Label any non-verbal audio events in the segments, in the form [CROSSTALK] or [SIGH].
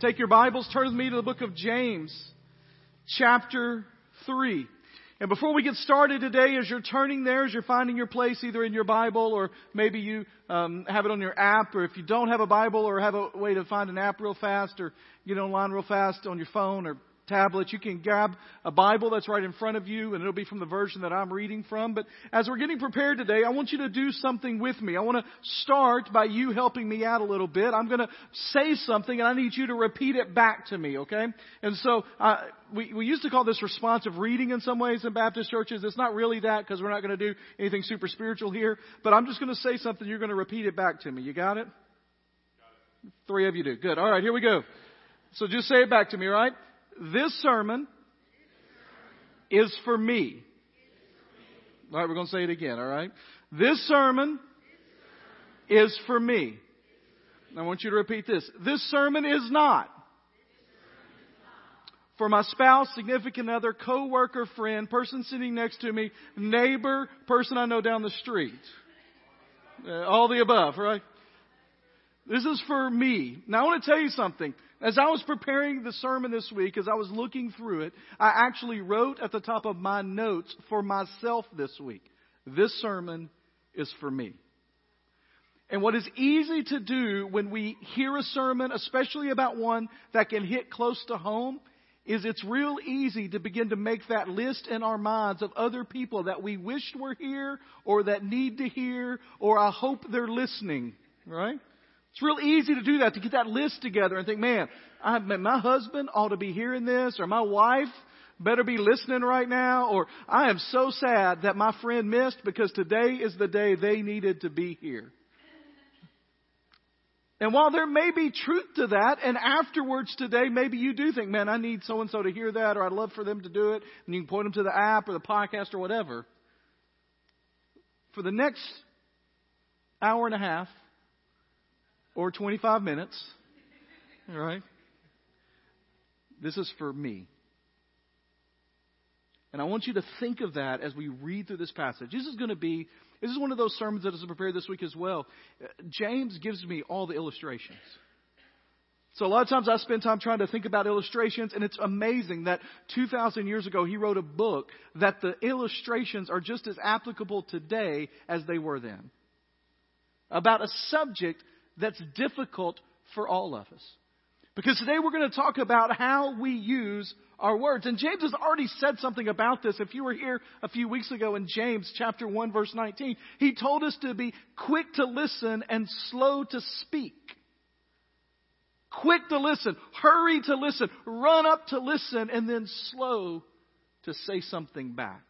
Take your Bibles, turn with me to the book of James, chapter 3. And before we get started today, as you're turning there, as you're finding your place either in your Bible or maybe you um, have it on your app, or if you don't have a Bible or have a way to find an app real fast or get online real fast on your phone or tablet. You can grab a Bible that's right in front of you, and it'll be from the version that I'm reading from. But as we're getting prepared today, I want you to do something with me. I want to start by you helping me out a little bit. I'm going to say something, and I need you to repeat it back to me, okay? And so, uh, we, we used to call this responsive reading in some ways in Baptist churches. It's not really that because we're not going to do anything super spiritual here. But I'm just going to say something. You're going to repeat it back to me. You got it? Got it. Three of you do. Good. All right, here we go. So just say it back to me, right? This sermon is for me. All right, we're going to say it again, all right? This sermon is for me. I want you to repeat this. This sermon is not for my spouse, significant other, co-worker, friend, person sitting next to me, neighbor, person I know down the street. Uh, all the above, right? This is for me. Now I want to tell you something. As I was preparing the sermon this week, as I was looking through it, I actually wrote at the top of my notes for myself this week. This sermon is for me. And what is easy to do when we hear a sermon, especially about one that can hit close to home, is it's real easy to begin to make that list in our minds of other people that we wished were here or that need to hear or I hope they're listening, right? It's real easy to do that, to get that list together and think, man, I, my husband ought to be hearing this, or my wife better be listening right now, or I am so sad that my friend missed because today is the day they needed to be here. And while there may be truth to that, and afterwards today, maybe you do think, man, I need so and so to hear that, or I'd love for them to do it, and you can point them to the app or the podcast or whatever. For the next hour and a half, or 25 minutes. All right? This is for me. And I want you to think of that as we read through this passage. This is going to be, this is one of those sermons that is prepared this week as well. James gives me all the illustrations. So a lot of times I spend time trying to think about illustrations, and it's amazing that 2,000 years ago he wrote a book that the illustrations are just as applicable today as they were then. About a subject that's difficult for all of us. Because today we're going to talk about how we use our words. And James has already said something about this. If you were here a few weeks ago in James chapter 1 verse 19, he told us to be quick to listen and slow to speak. Quick to listen, hurry to listen, run up to listen, and then slow to say something back.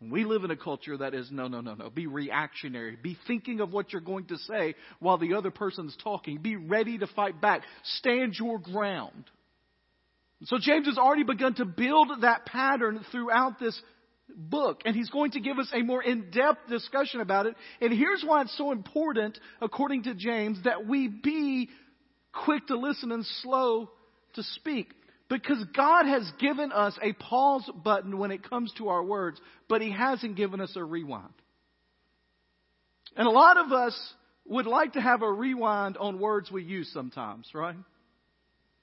We live in a culture that is no, no, no, no. Be reactionary. Be thinking of what you're going to say while the other person's talking. Be ready to fight back. Stand your ground. So James has already begun to build that pattern throughout this book, and he's going to give us a more in-depth discussion about it. And here's why it's so important, according to James, that we be quick to listen and slow to speak. Because God has given us a pause button when it comes to our words, but He hasn't given us a rewind. And a lot of us would like to have a rewind on words we use sometimes, right?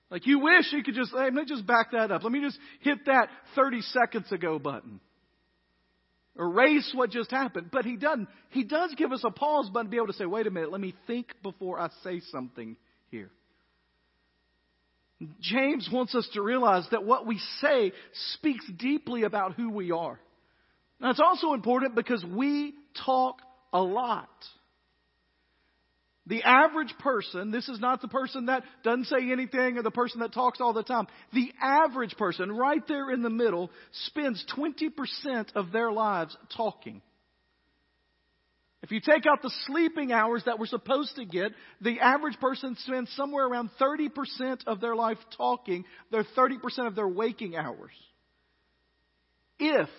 Like you wish you could just, hey, let me just back that up. Let me just hit that 30 seconds ago button. Erase what just happened. But he doesn't. He does give us a pause button to be able to say, wait a minute, let me think before I say something. James wants us to realize that what we say speaks deeply about who we are. Now, it's also important because we talk a lot. The average person, this is not the person that doesn't say anything or the person that talks all the time. The average person, right there in the middle, spends 20% of their lives talking. If you take out the sleeping hours that we're supposed to get, the average person spends somewhere around 30% of their life talking, their 30% of their waking hours. If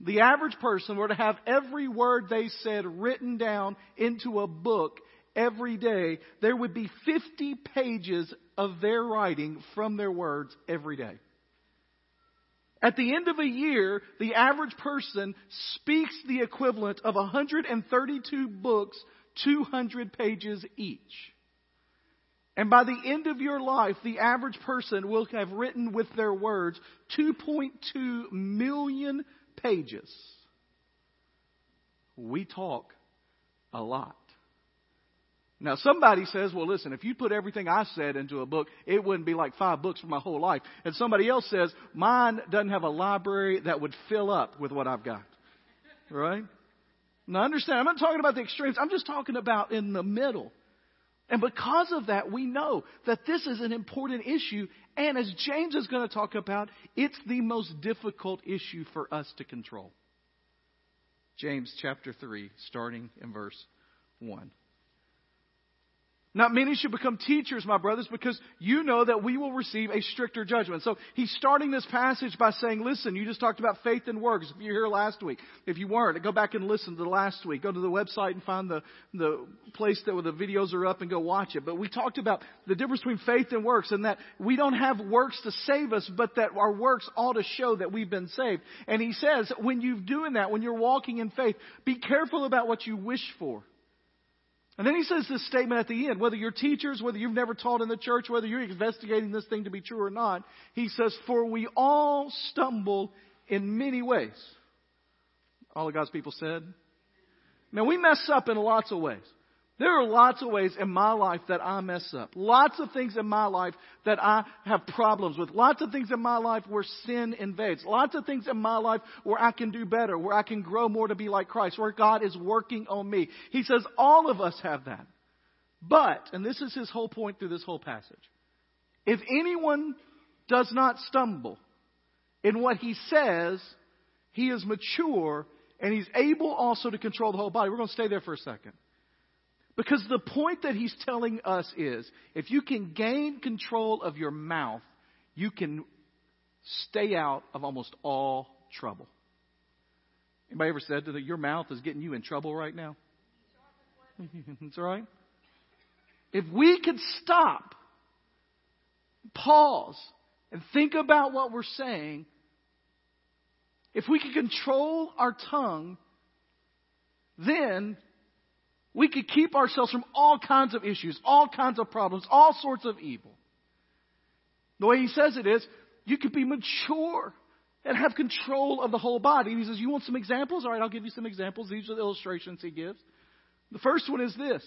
the average person were to have every word they said written down into a book every day, there would be 50 pages of their writing from their words every day. At the end of a year, the average person speaks the equivalent of 132 books, 200 pages each. And by the end of your life, the average person will have written with their words 2.2 million pages. We talk a lot. Now, somebody says, well, listen, if you put everything I said into a book, it wouldn't be like five books for my whole life. And somebody else says, mine doesn't have a library that would fill up with what I've got. Right? Now, understand, I'm not talking about the extremes. I'm just talking about in the middle. And because of that, we know that this is an important issue. And as James is going to talk about, it's the most difficult issue for us to control. James chapter 3, starting in verse 1. Not many should become teachers, my brothers, because you know that we will receive a stricter judgment. So he's starting this passage by saying, listen, you just talked about faith and works. If you're here last week, if you weren't, go back and listen to the last week. Go to the website and find the, the place that where the videos are up and go watch it. But we talked about the difference between faith and works and that we don't have works to save us, but that our works ought to show that we've been saved. And he says, when you're doing that, when you're walking in faith, be careful about what you wish for. And then he says this statement at the end, whether you're teachers, whether you've never taught in the church, whether you're investigating this thing to be true or not, he says, for we all stumble in many ways. All of God's people said. Now we mess up in lots of ways. There are lots of ways in my life that I mess up. Lots of things in my life that I have problems with. Lots of things in my life where sin invades. Lots of things in my life where I can do better, where I can grow more to be like Christ, where God is working on me. He says all of us have that. But, and this is his whole point through this whole passage, if anyone does not stumble in what he says, he is mature and he's able also to control the whole body. We're going to stay there for a second. Because the point that he's telling us is if you can gain control of your mouth, you can stay out of almost all trouble. Anybody ever said that your mouth is getting you in trouble right now? [LAUGHS] That's right. If we could stop, pause, and think about what we're saying, if we could control our tongue, then we could keep ourselves from all kinds of issues, all kinds of problems, all sorts of evil. The way he says it is, you could be mature and have control of the whole body. He says, You want some examples? All right, I'll give you some examples. These are the illustrations he gives. The first one is this.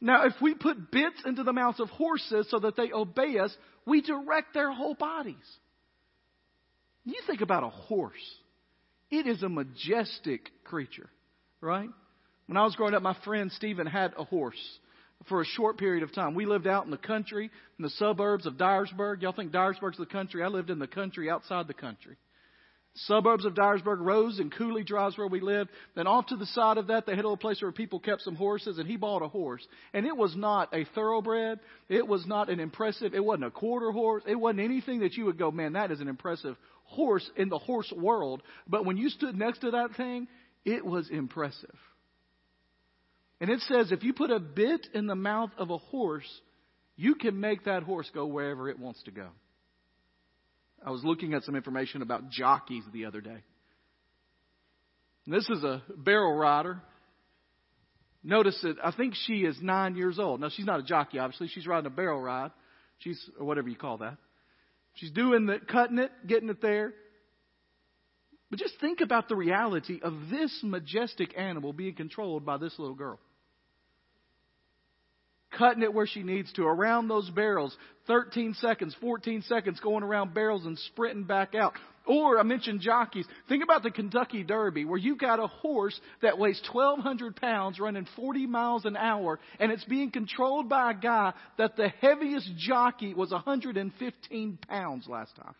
Now, if we put bits into the mouths of horses so that they obey us, we direct their whole bodies. You think about a horse, it is a majestic creature, right? When I was growing up, my friend Stephen had a horse for a short period of time. We lived out in the country, in the suburbs of Dyersburg. Y'all think Dyersburg's the country? I lived in the country outside the country. Suburbs of Dyersburg, Rose and Cooley drives where we lived. Then off to the side of that, they had a little place where people kept some horses, and he bought a horse. And it was not a thoroughbred. It was not an impressive, it wasn't a quarter horse. It wasn't anything that you would go, man, that is an impressive horse in the horse world. But when you stood next to that thing, it was impressive. And it says if you put a bit in the mouth of a horse, you can make that horse go wherever it wants to go. I was looking at some information about jockeys the other day. This is a barrel rider. Notice that I think she is nine years old. Now, she's not a jockey, obviously. She's riding a barrel ride. She's, or whatever you call that. She's doing the, cutting it, getting it there. But just think about the reality of this majestic animal being controlled by this little girl cutting it where she needs to, around those barrels, 13 seconds, 14 seconds going around barrels and sprinting back out. Or I mentioned jockeys. Think about the Kentucky Derby where you've got a horse that weighs 1,200 pounds running 40 miles an hour and it's being controlled by a guy that the heaviest jockey was 115 pounds last time.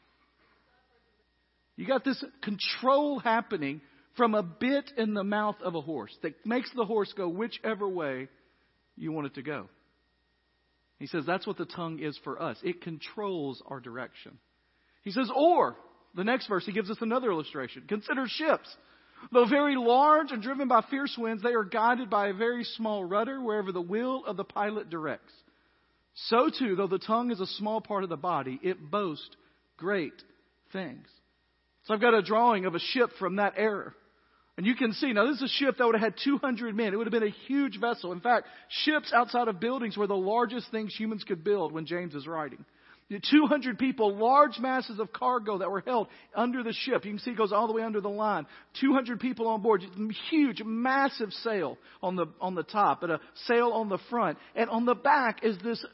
You got this control happening from a bit in the mouth of a horse that makes the horse go whichever way you want it to go. He says that's what the tongue is for us. It controls our direction. He says, or, the next verse, he gives us another illustration. Consider ships. Though very large and driven by fierce winds, they are guided by a very small rudder wherever the will of the pilot directs. So too, though the tongue is a small part of the body, it boasts great things. So I've got a drawing of a ship from that era. And you can see, now this is a ship that would have had 200 men. It would have been a huge vessel. In fact, ships outside of buildings were the largest things humans could build when James is writing. 200 people, large masses of cargo that were held under the ship. You can see it goes all the way under the line. 200 people on board. Huge, massive sail on the, on the top, and a sail on the front. And on the back is this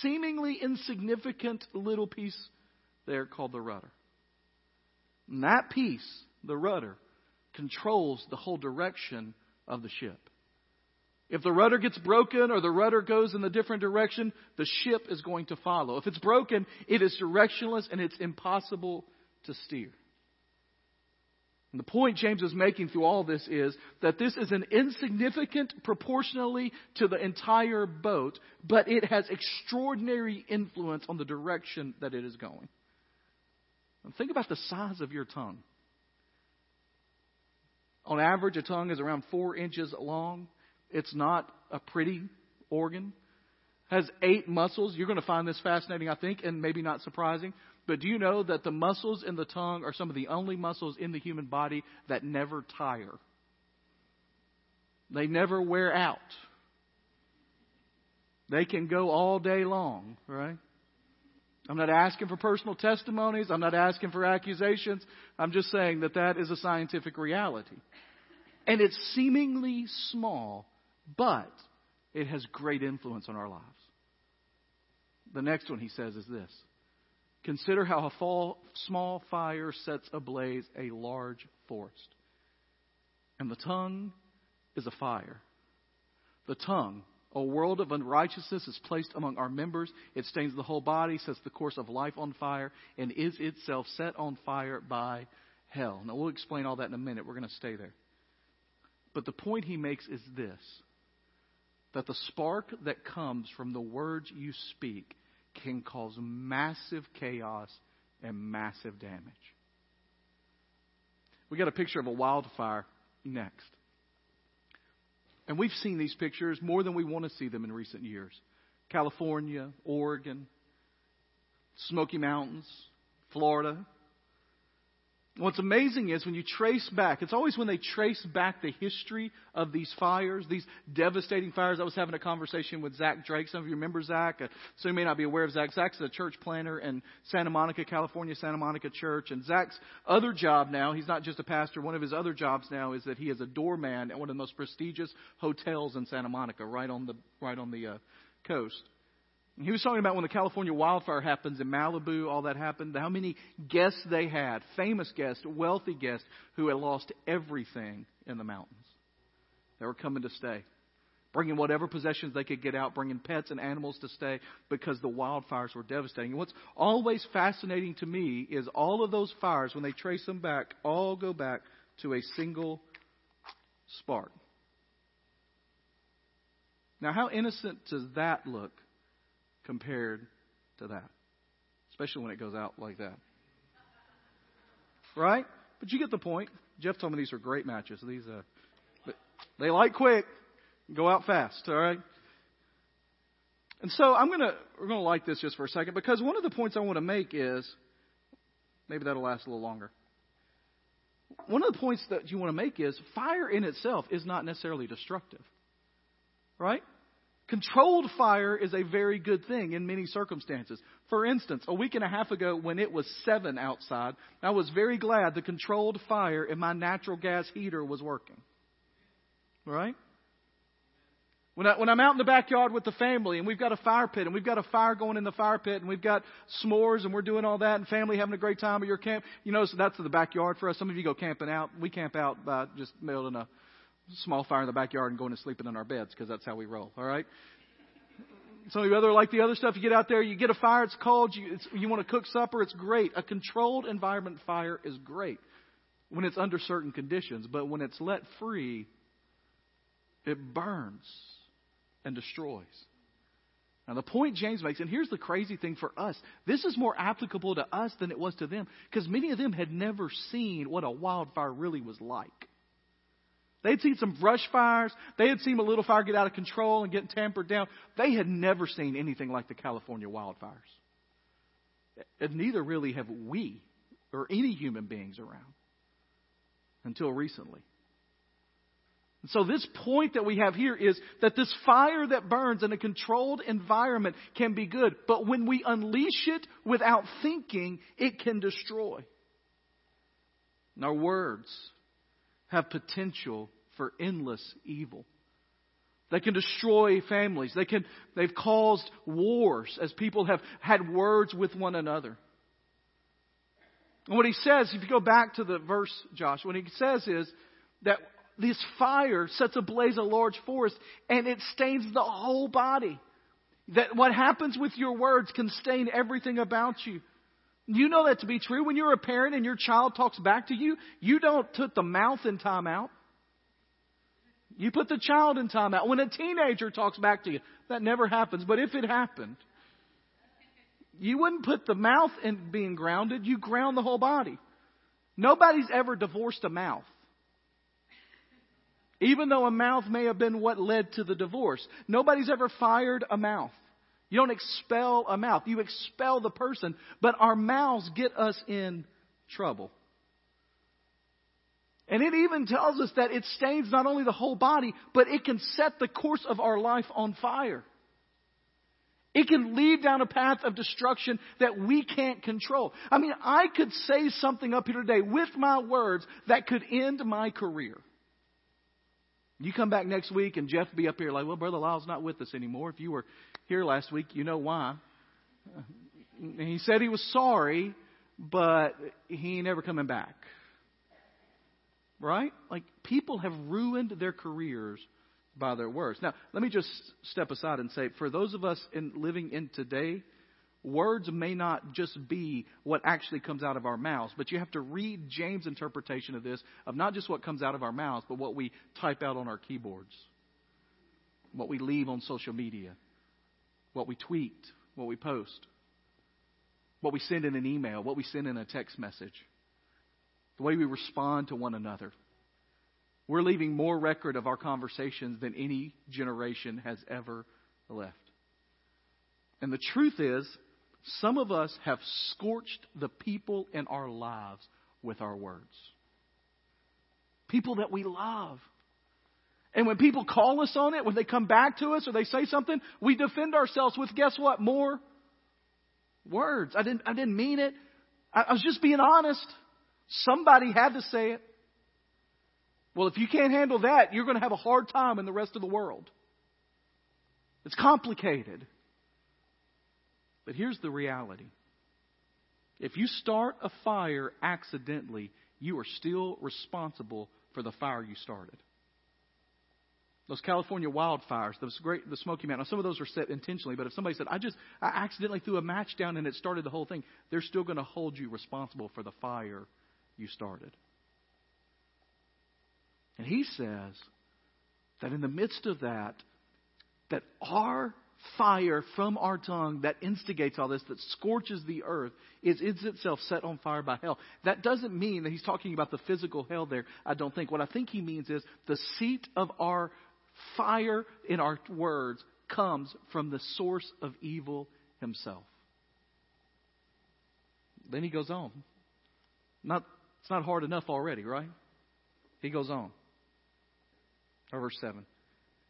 seemingly insignificant little piece there called the rudder. And that piece, the rudder, controls the whole direction of the ship. If the rudder gets broken or the rudder goes in a different direction, the ship is going to follow. If it's broken, it is directionless and it's impossible to steer. And the point James is making through all this is that this is an insignificant proportionally to the entire boat, but it has extraordinary influence on the direction that it is going. And think about the size of your tongue. On average, a tongue is around four inches long. It's not a pretty organ. Has eight muscles. You're going to find this fascinating, I think, and maybe not surprising. But do you know that the muscles in the tongue are some of the only muscles in the human body that never tire? They never wear out. They can go all day long, right? I'm not asking for personal testimonies. I'm not asking for accusations. I'm just saying that that is a scientific reality. And it's seemingly small, but it has great influence on our lives. The next one he says is this Consider how a fall, small fire sets ablaze a large forest. And the tongue is a fire. The tongue a world of unrighteousness is placed among our members. It stains the whole body, sets the course of life on fire, and is itself set on fire by hell. Now, we'll explain all that in a minute. We're going to stay there. But the point he makes is this that the spark that comes from the words you speak can cause massive chaos and massive damage. We got a picture of a wildfire next. And we've seen these pictures more than we want to see them in recent years. California, Oregon, Smoky Mountains, Florida. What's amazing is when you trace back, it's always when they trace back the history of these fires, these devastating fires. I was having a conversation with Zach Drake. Some of you remember Zach. Uh, some you may not be aware of Zach. Zach's a church planter in Santa Monica, California, Santa Monica Church. And Zach's other job now, he's not just a pastor, one of his other jobs now is that he is a doorman at one of the most prestigious hotels in Santa Monica, right on the, right on the uh, coast. He was talking about when the California wildfire happens in Malibu, all that happened, how many guests they had, famous guests, wealthy guests, who had lost everything in the mountains. They were coming to stay, bringing whatever possessions they could get out, bringing pets and animals to stay because the wildfires were devastating. And what's always fascinating to me is all of those fires, when they trace them back, all go back to a single spark. Now, how innocent does that look compared to that. Especially when it goes out like that. Right? But you get the point. Jeff told me these are great matches. These, uh, but they light quick, go out fast. All right. And so I'm gonna we're gonna like this just for a second because one of the points I want to make is maybe that'll last a little longer. One of the points that you want to make is fire in itself is not necessarily destructive. Right? Controlled fire is a very good thing in many circumstances. For instance, a week and a half ago when it was seven outside, I was very glad the controlled fire in my natural gas heater was working. Right? When, I, when I'm out in the backyard with the family and we've got a fire pit and we've got a fire going in the fire pit and we've got s'mores and we're doing all that and family having a great time at your camp, you know, so that's the backyard for us. Some of you go camping out. We camp out by just building a small fire in the backyard and going to sleep in our beds because that's how we roll. All right. Some of you other like the other stuff. You get out there, you get a fire. It's cold. You, it's, you want to cook supper. It's great. A controlled environment fire is great when it's under certain conditions. But when it's let free, it burns and destroys. Now, the point James makes, and here's the crazy thing for us this is more applicable to us than it was to them, because many of them had never seen what a wildfire really was like. They'd seen some brush fires. They had seen a little fire get out of control and get tampered down. They had never seen anything like the California wildfires. And neither really have we or any human beings around until recently. And So this point that we have here is that this fire that burns in a controlled environment can be good, but when we unleash it without thinking, it can destroy. And our words have potential for endless evil. They can destroy families. They can, they've caused wars as people have had words with one another. And what he says, if you go back to the verse, Josh, what he says is that this fire sets ablaze a large forest and it stains the whole body. That what happens with your words can stain everything about you. You know that to be true. When you're a parent and your child talks back to you, you don't put the mouth in timeout. You put the child in timeout. When a teenager talks back to you, that never happens. But if it happened, you wouldn't put the mouth in being grounded. You ground the whole body. Nobody's ever divorced a mouth. Even though a mouth may have been what led to the divorce. Nobody's ever fired a mouth. You don't expel a mouth. You expel the person. But our mouths get us in trouble. And it even tells us that it stains not only the whole body, but it can set the course of our life on fire. It can lead down a path of destruction that we can't control. I mean, I could say something up here today with my words that could end my career. You come back next week and Jeff be up here like, well, Brother Lyle's not with us anymore. If you were here last week, you know why. And he said he was sorry, but he ain't never coming back. Right? Like, people have ruined their careers by their words. Now, let me just step aside and say, for those of us in living in today, words may not just be what actually comes out of our mouths, but you have to read James' interpretation of this, of not just what comes out of our mouths, but what we type out on our keyboards, what we leave on social media, what we tweet, what we post, what we send in an email, what we send in a text message, the way we respond to one another. We're leaving more record of our conversations than any generation has ever left. And the truth is, some of us have scorched the people in our lives with our words. People that we love. And when people call us on it, when they come back to us or they say something, we defend ourselves with guess what? More words. I didn't, I didn't mean it. I, I was just being honest. Somebody had to say it. Well, if you can't handle that, you're going to have a hard time in the rest of the world. It's complicated. But here's the reality if you start a fire accidentally, you are still responsible for the fire you started. Those California wildfires, those great, the Smoky Mountain, some of those are set intentionally, but if somebody said, I just, I accidentally threw a match down and it started the whole thing, they're still going to hold you responsible for the fire you started. And he says that in the midst of that, that our fire from our tongue that instigates all this, that scorches the earth, is, is itself set on fire by hell. That doesn't mean that he's talking about the physical hell there, I don't think. What I think he means is the seat of our fire in our words comes from the source of evil himself. Then he goes on. Not, it's not hard enough already, right? He goes on. Or verse 7.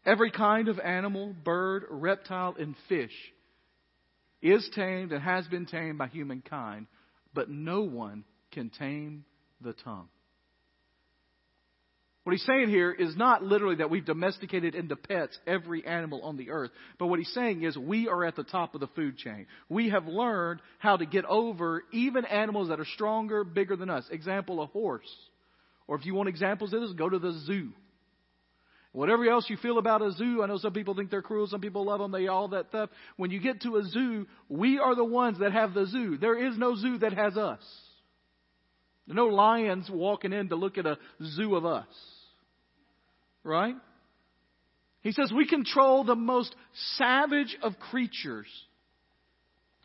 Every kind of animal, bird, reptile, and fish is tamed and has been tamed by humankind, but no one can tame the tongue. What he's saying here is not literally that we've domesticated into pets every animal on the earth, but what he's saying is we are at the top of the food chain. We have learned how to get over even animals that are stronger, bigger than us. Example, a horse. Or if you want examples of this, go to the zoo. Whatever else you feel about a zoo, I know some people think they're cruel, some people love them, they all that stuff. When you get to a zoo, we are the ones that have the zoo. There is no zoo that has us. No lions walking in to look at a zoo of us. Right? He says we control the most savage of creatures,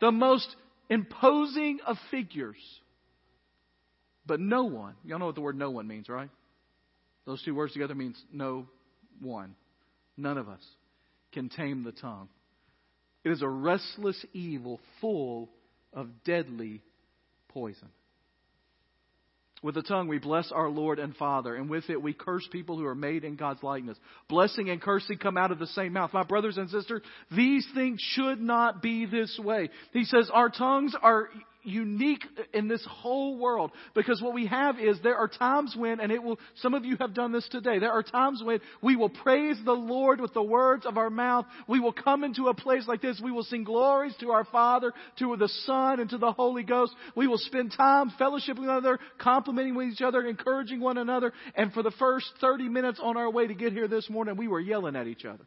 the most imposing of figures. But no one, y'all know what the word no one means, right? Those two words together means no one. None of us can tame the tongue. It is a restless evil full of deadly poison. With the tongue we bless our Lord and Father, and with it we curse people who are made in God's likeness. Blessing and cursing come out of the same mouth. My brothers and sisters, these things should not be this way. He says our tongues are unique in this whole world because what we have is there are times when, and it will, some of you have done this today, there are times when we will praise the Lord with the words of our mouth. We will come into a place like this. We will sing glories to our Father, to the Son, and to the Holy Ghost. We will spend time fellowshipping with one another, complimenting with each other, encouraging one another. And for the first 30 minutes on our way to get here this morning, we were yelling at each other,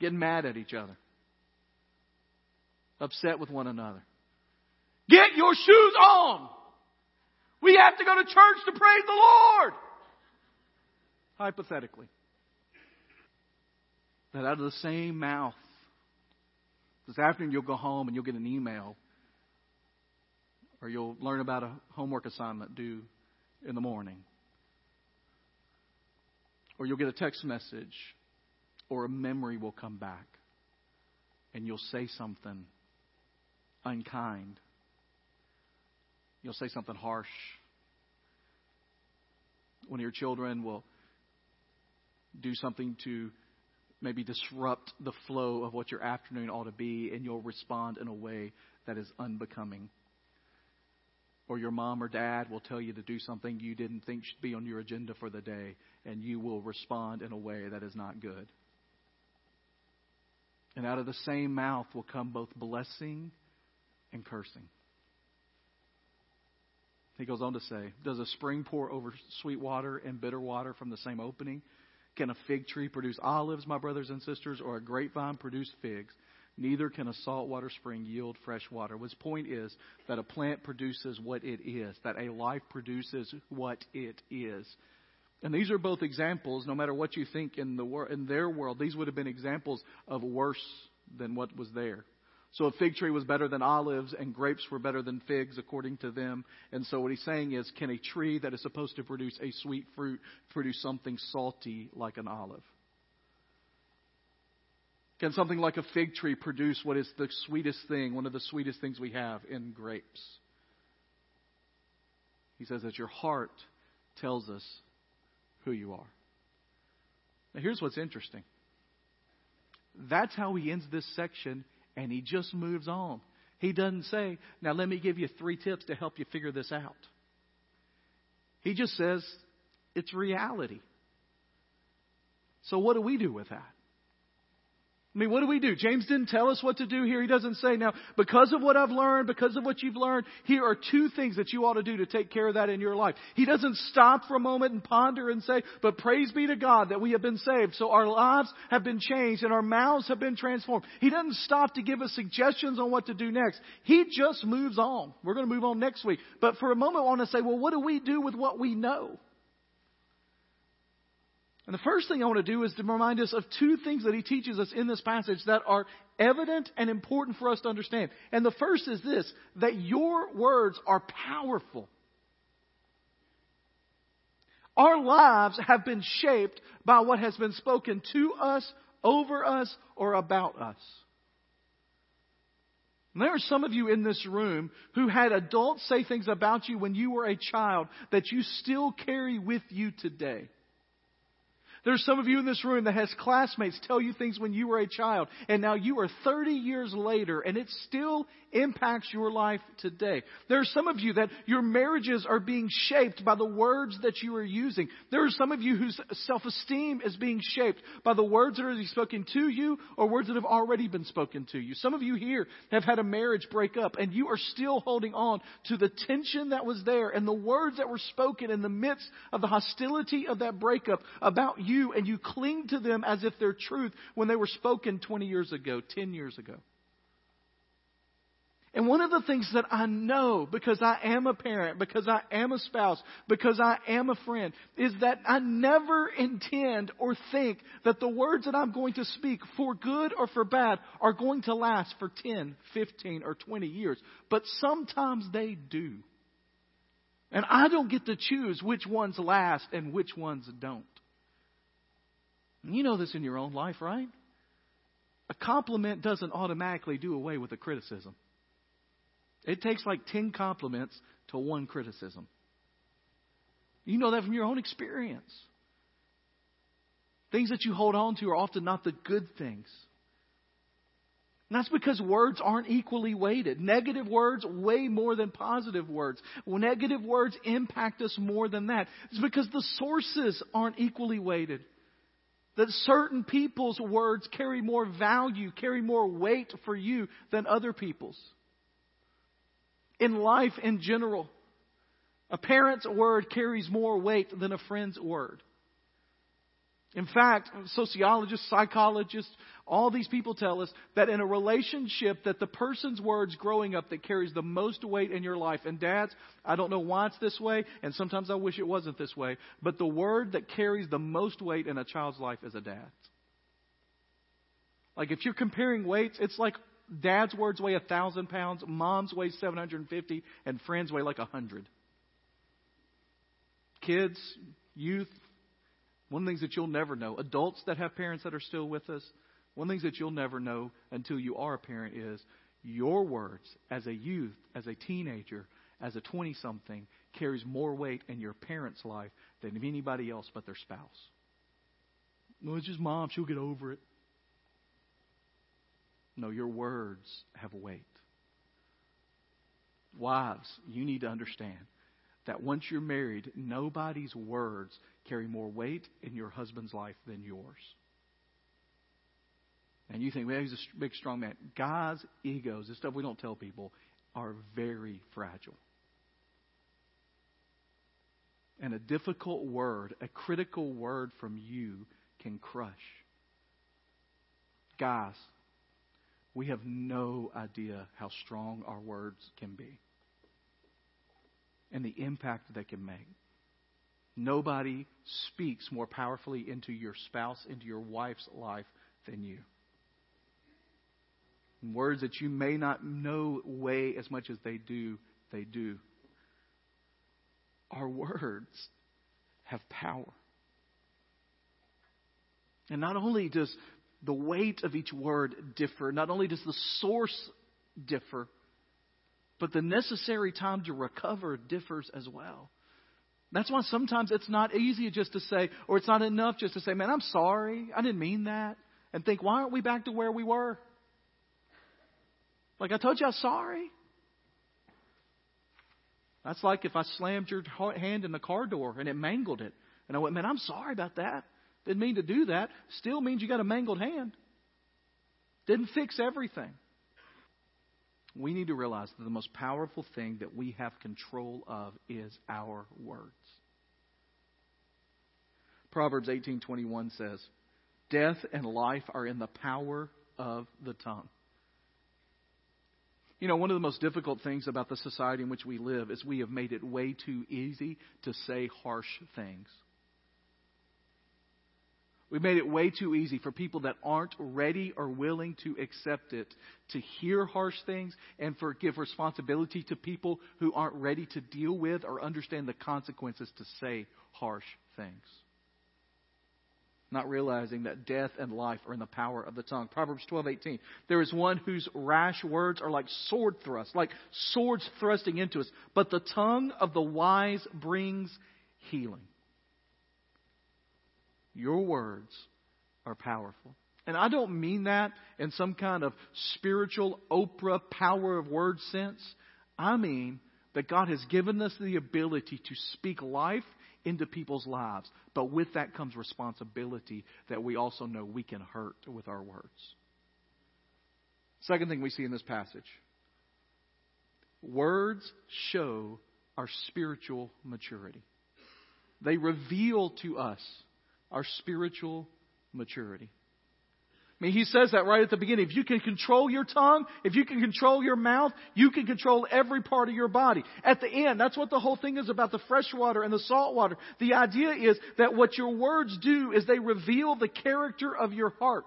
getting mad at each other, upset with one another. Get your shoes on. We have to go to church to praise the Lord. Hypothetically. That out of the same mouth, this afternoon you'll go home and you'll get an email or you'll learn about a homework assignment due in the morning. Or you'll get a text message or a memory will come back and you'll say something unkind You'll say something harsh. One of your children will do something to maybe disrupt the flow of what your afternoon ought to be, and you'll respond in a way that is unbecoming. Or your mom or dad will tell you to do something you didn't think should be on your agenda for the day, and you will respond in a way that is not good. And out of the same mouth will come both blessing and cursing. He goes on to say, Does a spring pour over sweet water and bitter water from the same opening? Can a fig tree produce olives, my brothers and sisters, or a grapevine produce figs? Neither can a saltwater spring yield fresh water. His point is that a plant produces what it is, that a life produces what it is. And these are both examples, no matter what you think in, the wor- in their world, these would have been examples of worse than what was there. So a fig tree was better than olives, and grapes were better than figs, according to them. And so what he's saying is, can a tree that is supposed to produce a sweet fruit produce something salty like an olive? Can something like a fig tree produce what is the sweetest thing, one of the sweetest things we have in grapes? He says that your heart tells us who you are. Now, here's what's interesting. That's how he ends this section and he just moves on. He doesn't say, Now let me give you three tips to help you figure this out. He just says, It's reality. So, what do we do with that? I mean, what do we do? James didn't tell us what to do here. He doesn't say, now, because of what I've learned, because of what you've learned, here are two things that you ought to do to take care of that in your life. He doesn't stop for a moment and ponder and say, but praise be to God that we have been saved. So our lives have been changed and our mouths have been transformed. He doesn't stop to give us suggestions on what to do next. He just moves on. We're going to move on next week. But for a moment, I want to say, well, what do we do with what we know? And the first thing I want to do is to remind us of two things that he teaches us in this passage that are evident and important for us to understand. And the first is this that your words are powerful. Our lives have been shaped by what has been spoken to us, over us, or about us. And there are some of you in this room who had adults say things about you when you were a child that you still carry with you today. There's some of you in this room that has classmates tell you things when you were a child, and now you are 30 years later, and it still impacts your life today. There are some of you that your marriages are being shaped by the words that you are using. There are some of you whose self-esteem is being shaped by the words that are spoken to you or words that have already been spoken to you. Some of you here have had a marriage break up, and you are still holding on to the tension that was there and the words that were spoken in the midst of the hostility of that breakup about you you and you cling to them as if they're truth when they were spoken 20 years ago, 10 years ago. And one of the things that I know because I am a parent, because I am a spouse, because I am a friend, is that I never intend or think that the words that I'm going to speak, for good or for bad, are going to last for 10, 15, or 20 years. But sometimes they do. And I don't get to choose which ones last and which ones don't. You know this in your own life, right? A compliment doesn't automatically do away with a criticism. It takes like 10 compliments to one criticism. You know that from your own experience. Things that you hold on to are often not the good things. And that's because words aren't equally weighted. Negative words weigh more than positive words. Negative words impact us more than that. It's because the sources aren't equally weighted. That certain people's words carry more value, carry more weight for you than other people's. In life in general, a parent's word carries more weight than a friend's word. In fact, sociologists, psychologists, all these people tell us that in a relationship that the person's words growing up that carries the most weight in your life. And dads, I don't know why it's this way, and sometimes I wish it wasn't this way, but the word that carries the most weight in a child's life is a dad. Like if you're comparing weights, it's like dad's words weigh a thousand pounds, mom's weigh 750, and friends weigh like a hundred. Kids, youth, one of the things that you'll never know, adults that have parents that are still with us, one of the things that you'll never know until you are a parent is your words as a youth, as a teenager, as a 20 something carries more weight in your parent's life than anybody else but their spouse. No, it's just mom, she'll get over it. No, your words have weight. Wives, you need to understand that once you're married, nobody's words carry more weight in your husband's life than yours. And you think, well, he's a big, strong man. Guys' egos, this stuff we don't tell people, are very fragile. And a difficult word, a critical word from you can crush. Guys, we have no idea how strong our words can be and the impact they can make. Nobody speaks more powerfully into your spouse, into your wife's life than you. And words that you may not know weigh as much as they do, they do. Our words have power. And not only does the weight of each word differ, not only does the source differ, but the necessary time to recover differs as well. That's why sometimes it's not easy just to say, or it's not enough just to say, man, I'm sorry. I didn't mean that. And think, why aren't we back to where we were? Like I told you, I'm sorry. That's like if I slammed your hand in the car door and it mangled it. And I went, man, I'm sorry about that. Didn't mean to do that. Still means you got a mangled hand. Didn't fix everything we need to realize that the most powerful thing that we have control of is our words. Proverbs 18:21 says, "Death and life are in the power of the tongue." You know, one of the most difficult things about the society in which we live is we have made it way too easy to say harsh things. We made it way too easy for people that aren't ready or willing to accept it to hear harsh things and for give responsibility to people who aren't ready to deal with or understand the consequences to say harsh things. Not realizing that death and life are in the power of the tongue. Proverbs 12:18. There is one whose rash words are like sword thrusts, like swords thrusting into us, but the tongue of the wise brings healing. Your words are powerful. And I don't mean that in some kind of spiritual Oprah power of words sense. I mean that God has given us the ability to speak life into people's lives. But with that comes responsibility that we also know we can hurt with our words. Second thing we see in this passage words show our spiritual maturity, they reveal to us our spiritual maturity. I mean, he says that right at the beginning. If you can control your tongue, if you can control your mouth, you can control every part of your body. At the end, that's what the whole thing is about the fresh water and the salt water. The idea is that what your words do is they reveal the character of your heart.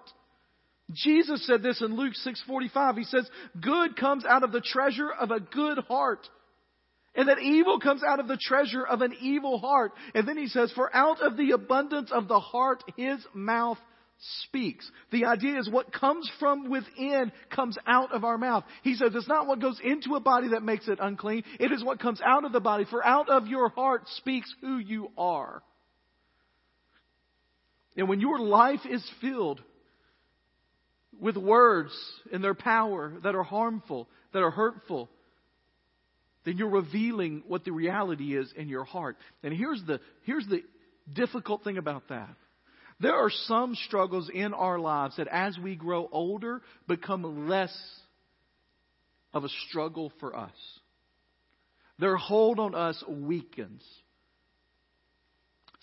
Jesus said this in Luke 6:45. He says, "Good comes out of the treasure of a good heart." And that evil comes out of the treasure of an evil heart. And then he says, For out of the abundance of the heart, his mouth speaks. The idea is what comes from within comes out of our mouth. He says it's not what goes into a body that makes it unclean. It is what comes out of the body. For out of your heart speaks who you are. And when your life is filled with words and their power that are harmful, that are hurtful, then you're revealing what the reality is in your heart. And here's the, here's the difficult thing about that. There are some struggles in our lives that as we grow older become less of a struggle for us. Their hold on us weakens.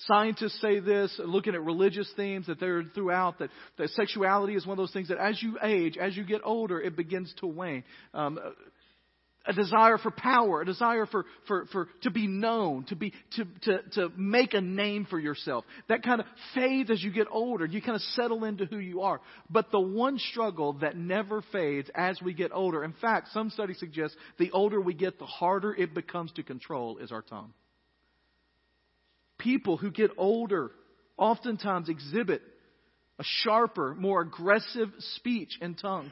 Scientists say this, looking at religious themes that they're throughout, that, that sexuality is one of those things that as you age, as you get older, it begins to wane. Um, a desire for power, a desire for, for, for to be known, to be to, to, to make a name for yourself. That kind of fades as you get older. You kind of settle into who you are. But the one struggle that never fades as we get older, in fact, some studies suggest the older we get, the harder it becomes to control is our tongue. People who get older oftentimes exhibit a sharper, more aggressive speech and tongue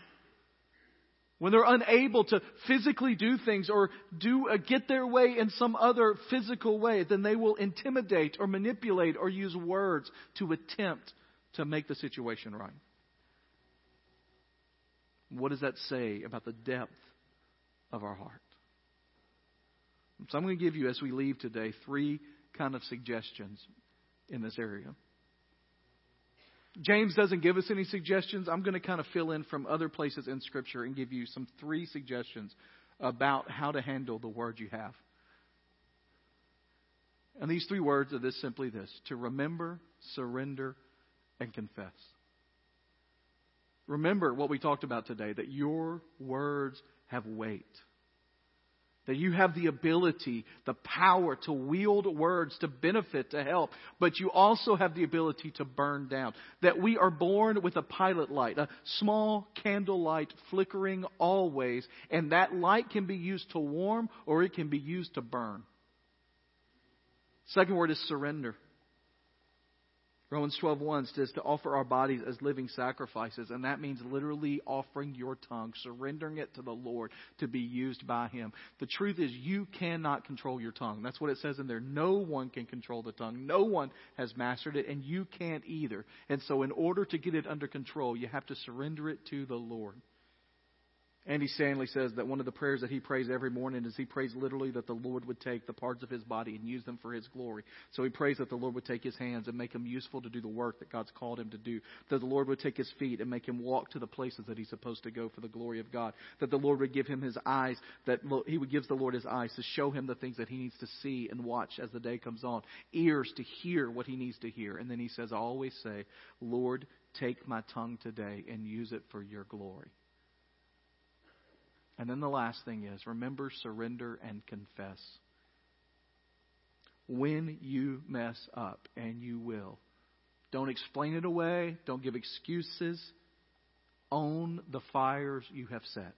when they're unable to physically do things or do uh, get their way in some other physical way, then they will intimidate or manipulate or use words to attempt to make the situation right. What does that say about the depth of our heart? So I'm going to give you, as we leave today, three kind of suggestions in this area. James doesn't give us any suggestions. I'm going to kind of fill in from other places in Scripture and give you some three suggestions about how to handle the word you have. And these three words are this simply this to remember, surrender, and confess. Remember what we talked about today that your words have weight. That you have the ability, the power to wield words to benefit, to help, but you also have the ability to burn down. That we are born with a pilot light, a small candle light flickering always, and that light can be used to warm or it can be used to burn. Second word is surrender. Romans 12:1 says to offer our bodies as living sacrifices, and that means literally offering your tongue, surrendering it to the Lord to be used by Him. The truth is, you cannot control your tongue. That's what it says in there. No one can control the tongue. No one has mastered it, and you can't either. And so, in order to get it under control, you have to surrender it to the Lord. Andy Stanley says that one of the prayers that he prays every morning is he prays literally that the Lord would take the parts of his body and use them for his glory. So he prays that the Lord would take his hands and make them useful to do the work that God's called him to do. That the Lord would take his feet and make him walk to the places that he's supposed to go for the glory of God. That the Lord would give him his eyes, that he would give the Lord his eyes to show him the things that he needs to see and watch as the day comes on. Ears to hear what he needs to hear. And then he says, I always say, Lord, take my tongue today and use it for your glory. And then the last thing is remember, surrender, and confess. When you mess up, and you will, don't explain it away, don't give excuses. Own the fires you have set.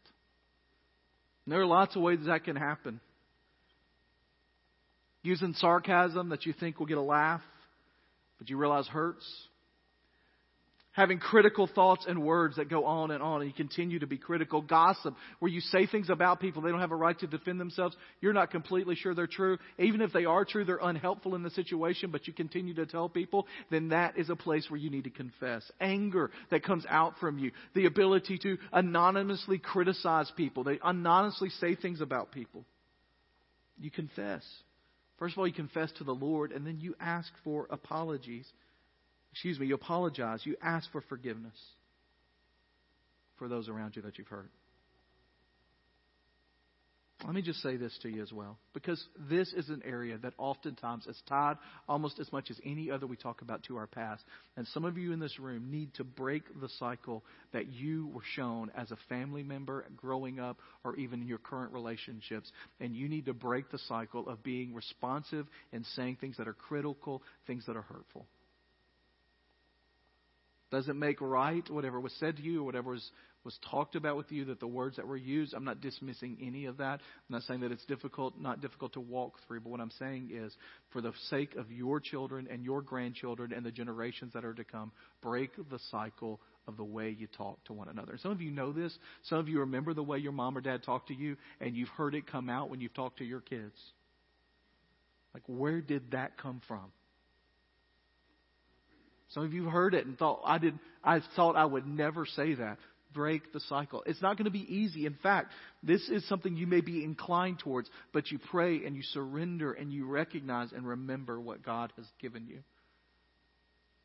And there are lots of ways that can happen. Using sarcasm that you think will get a laugh, but you realize hurts having critical thoughts and words that go on and on, and you continue to be critical. Gossip, where you say things about people, they don't have a right to defend themselves. You're not completely sure they're true. Even if they are true, they're unhelpful in the situation, but you continue to tell people, then that is a place where you need to confess. Anger that comes out from you, the ability to anonymously criticize people, they anonymously say things about people. You confess. First of all, you confess to the Lord, and then you ask for apologies excuse me, you apologize, you ask for forgiveness for those around you that you've hurt. Let me just say this to you as well, because this is an area that oftentimes is tied almost as much as any other we talk about to our past. And some of you in this room need to break the cycle that you were shown as a family member growing up or even in your current relationships. And you need to break the cycle of being responsive and saying things that are critical, things that are hurtful. Doesn't make right whatever was said to you or whatever was, was talked about with you, that the words that were used, I'm not dismissing any of that. I'm not saying that it's difficult, not difficult to walk through, but what I'm saying is, for the sake of your children and your grandchildren and the generations that are to come, break the cycle of the way you talk to one another. Some of you know this. Some of you remember the way your mom or dad talked to you, and you've heard it come out when you've talked to your kids. Like, where did that come from? Some of you heard it and thought I did I thought I would never say that. Break the cycle. It's not going to be easy. In fact, this is something you may be inclined towards, but you pray and you surrender and you recognize and remember what God has given you.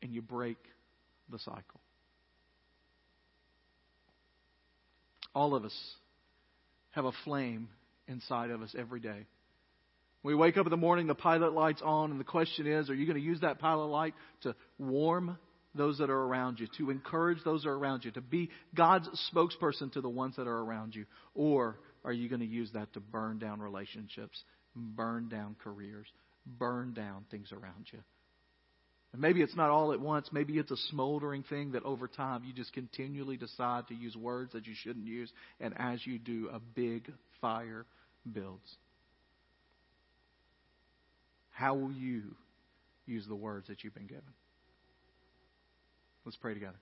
And you break the cycle. All of us have a flame inside of us every day. We wake up in the morning, the pilot light's on, and the question is, are you going to use that pilot light to warm those that are around you, to encourage those that are around you, to be God's spokesperson to the ones that are around you? Or are you going to use that to burn down relationships, burn down careers, burn down things around you? And maybe it's not all at once. Maybe it's a smoldering thing that over time you just continually decide to use words that you shouldn't use. And as you do, a big fire builds. How will you use the words that you've been given? Let's pray together.